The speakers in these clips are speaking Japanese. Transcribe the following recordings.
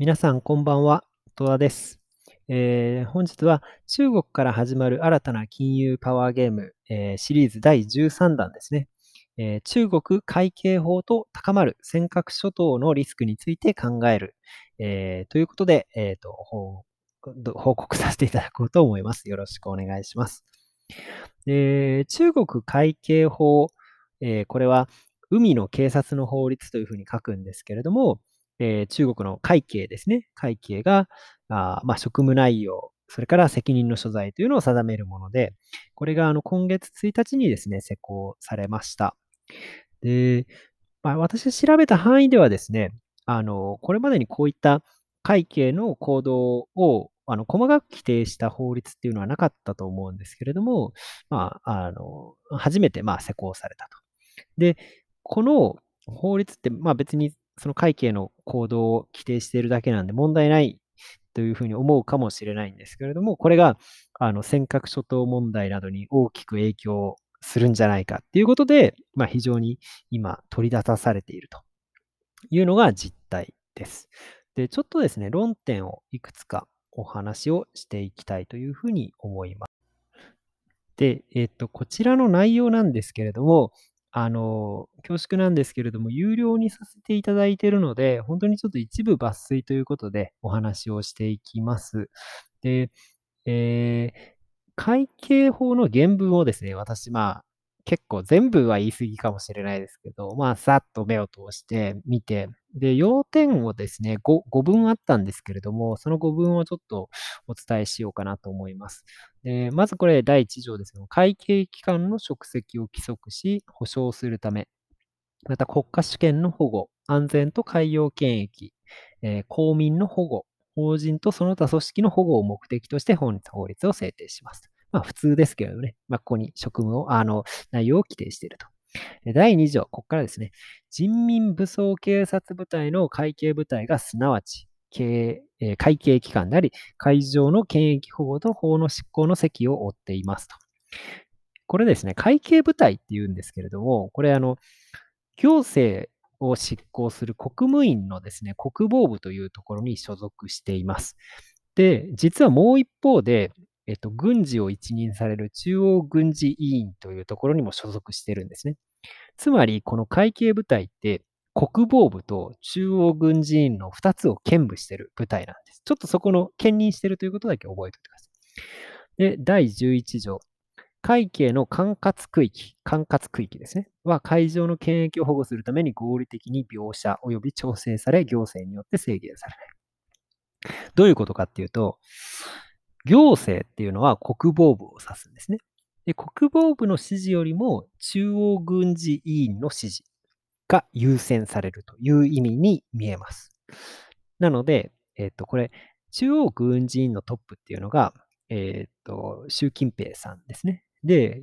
皆さん、こんばんは。戸田です、えー、本日は中国から始まる新たな金融パワーゲーム、えー、シリーズ第13弾ですね、えー、中国会計法と高まる尖閣諸島のリスクについて考える、えということで、えーと、報告させていただこうと思います。よろしくお願いします。え中国会計法、えこれは海の警察の法律というふうに書くんですけれども、えー、中国の会計ですね。会計が、あまあ、職務内容、それから責任の所在というのを定めるもので、これがあの今月1日にですね、施行されました。で、まあ、私調べた範囲ではですね、あの、これまでにこういった会計の行動をあの細かく規定した法律っていうのはなかったと思うんですけれども、まあ、あの初めてまあ施行されたと。で、この法律って、まあ、別にその会計の行動を規定しているだけなんで問題ないというふうに思うかもしれないんですけれども、これがあの尖閣諸島問題などに大きく影響するんじゃないかっていうことで、まあ、非常に今取り出されているというのが実態です。で、ちょっとですね、論点をいくつかお話をしていきたいというふうに思います。で、えっと、こちらの内容なんですけれども、あの、恐縮なんですけれども、有料にさせていただいているので、本当にちょっと一部抜粋ということでお話をしていきます。で、えー、会計法の原文をですね、私、まあ、結構全部は言い過ぎかもしれないですけど、まあ、さっと目を通して見て、で、要点をですね5、5分あったんですけれども、その5分をちょっとお伝えしようかなと思います。でまずこれ、第1条ですけど、会計機関の職責を規則し、保障するため、また国家主権の保護、安全と海洋権益、えー、公民の保護、法人とその他組織の保護を目的として法律を制定します。まあ普通ですけれどね、まあここに職務を、あの、内容を規定していると。第2条、ここからですね、人民武装警察部隊の会計部隊がすなわち、会計機関であり、海上の権益保護と法の執行の責を負っていますと。これですね、会計部隊っていうんですけれども、これあの、行政を執行する国務院のですね、国防部というところに所属しています。で、実はもう一方で、えっと、軍事を一任される中央軍事委員というところにも所属してるんですね。つまり、この会計部隊って国防部と中央軍事委員の2つを兼務してる部隊なんです。ちょっとそこの兼任してるということだけ覚えておいてください。で、第11条。会計の管轄区域、管轄区域ですね。は、海上の権益を保護するために合理的に描写及び調整され、行政によって制限されない。どういうことかっていうと、行政っていうのは国防部を指すんですね。で国防部の指示よりも中央軍事委員の指示が優先されるという意味に見えます。なので、えっ、と、これ、中央軍事委員のトップっていうのが、えっ、と、習近平さんですね。で、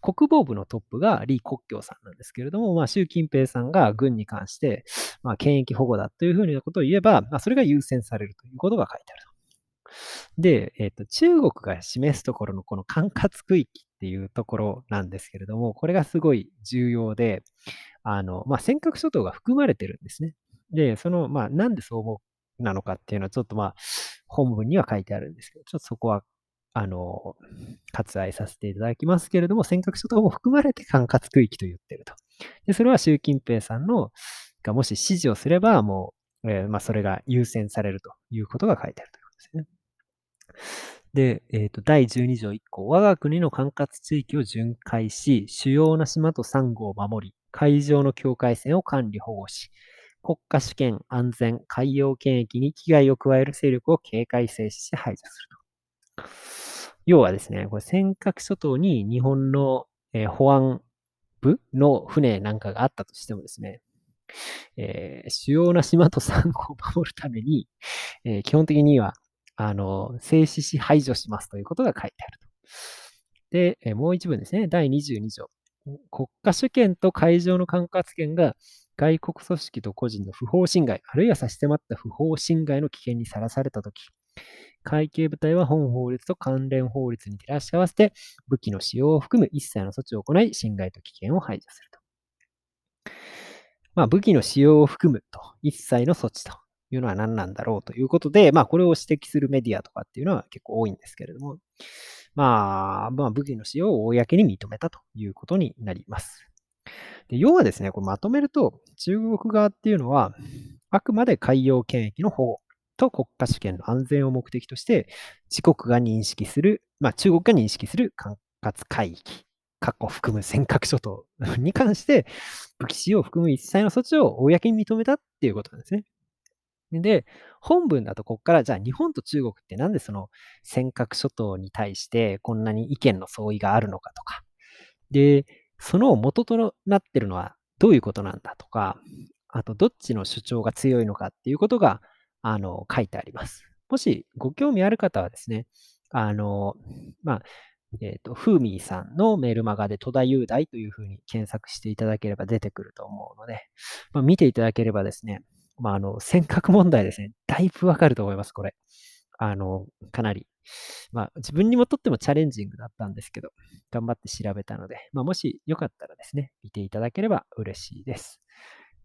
国防部のトップが李克強さんなんですけれども、まあ、習近平さんが軍に関して、まあ、権益保護だというふうなことを言えば、まあ、それが優先されるということが書いてあると。で、えっ、と、中国が示すところのこの管轄区域っていうところなんですけれども、これがすごい重要で、あの、まあ、尖閣諸島が含まれてるんですね。で、その、まあ、なんでそう思うなのかっていうのは、ちょっとまあ、本文には書いてあるんですけど、ちょっとそこは、あの、割愛させていただきますけれども、尖閣諸島も含まれて管轄区域と言ってると。で、それは習近平さんの、がもし指示をすれば、もう、えー、まあ、それが優先されるということが書いてあるということですね。で、えーと、第12条1項、我が国の管轄地域を巡回し、主要な島とサンゴを守り、海上の境界線を管理保護し、国家主権、安全、海洋権益に危害を加える勢力を警戒制止し排除すると。要はですね、これ尖閣諸島に日本の、えー、保安部の船なんかがあったとしてもですね、えー、主要な島とサンゴを守るために、えー、基本的にはあの、静止し排除しますということが書いてあると。で、えもう一文ですね。第22条。国家主権と海上の管轄権が外国組織と個人の不法侵害、あるいは差し迫った不法侵害の危険にさらされたとき、会計部隊は本法律と関連法律に照らし合わせて武器の使用を含む一切の措置を行い、侵害と危険を排除すると。まあ、武器の使用を含むと、一切の措置というのは何なんだろうということで、まあ、これを指摘するメディアとかっていうのは結構多いんですけれども、まあ、まあ、武器の使用を公に認めたということになります。で要はですね、これまとめると、中国側っていうのは、あくまで海洋権益の保護と国家主権の安全を目的として、自国が認識する、まあ、中国が認識する管轄海域、過去含む尖閣諸島に関して、武器使用を含む一切の措置を公に認めたっていうことなんですね。で、本文だとここからじゃあ日本と中国ってなんでその尖閣諸島に対してこんなに意見の相違があるのかとか、で、その元となってるのはどういうことなんだとか、あとどっちの主張が強いのかっていうことがあの書いてあります。もしご興味ある方はですね、あの、まあ、えっ、ー、と、フーミーさんのメールマガで戸田雄大というふうに検索していただければ出てくると思うので、まあ、見ていただければですね、まあ、あの、尖閣問題ですね、だいぶわかると思います、これ。あの、かなり。まあ、自分にもとってもチャレンジングだったんですけど、頑張って調べたので、まあ、もしよかったらですね、見ていただければ嬉しいです。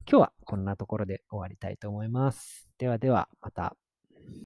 今日はこんなところで終わりたいと思います。ではでは、また。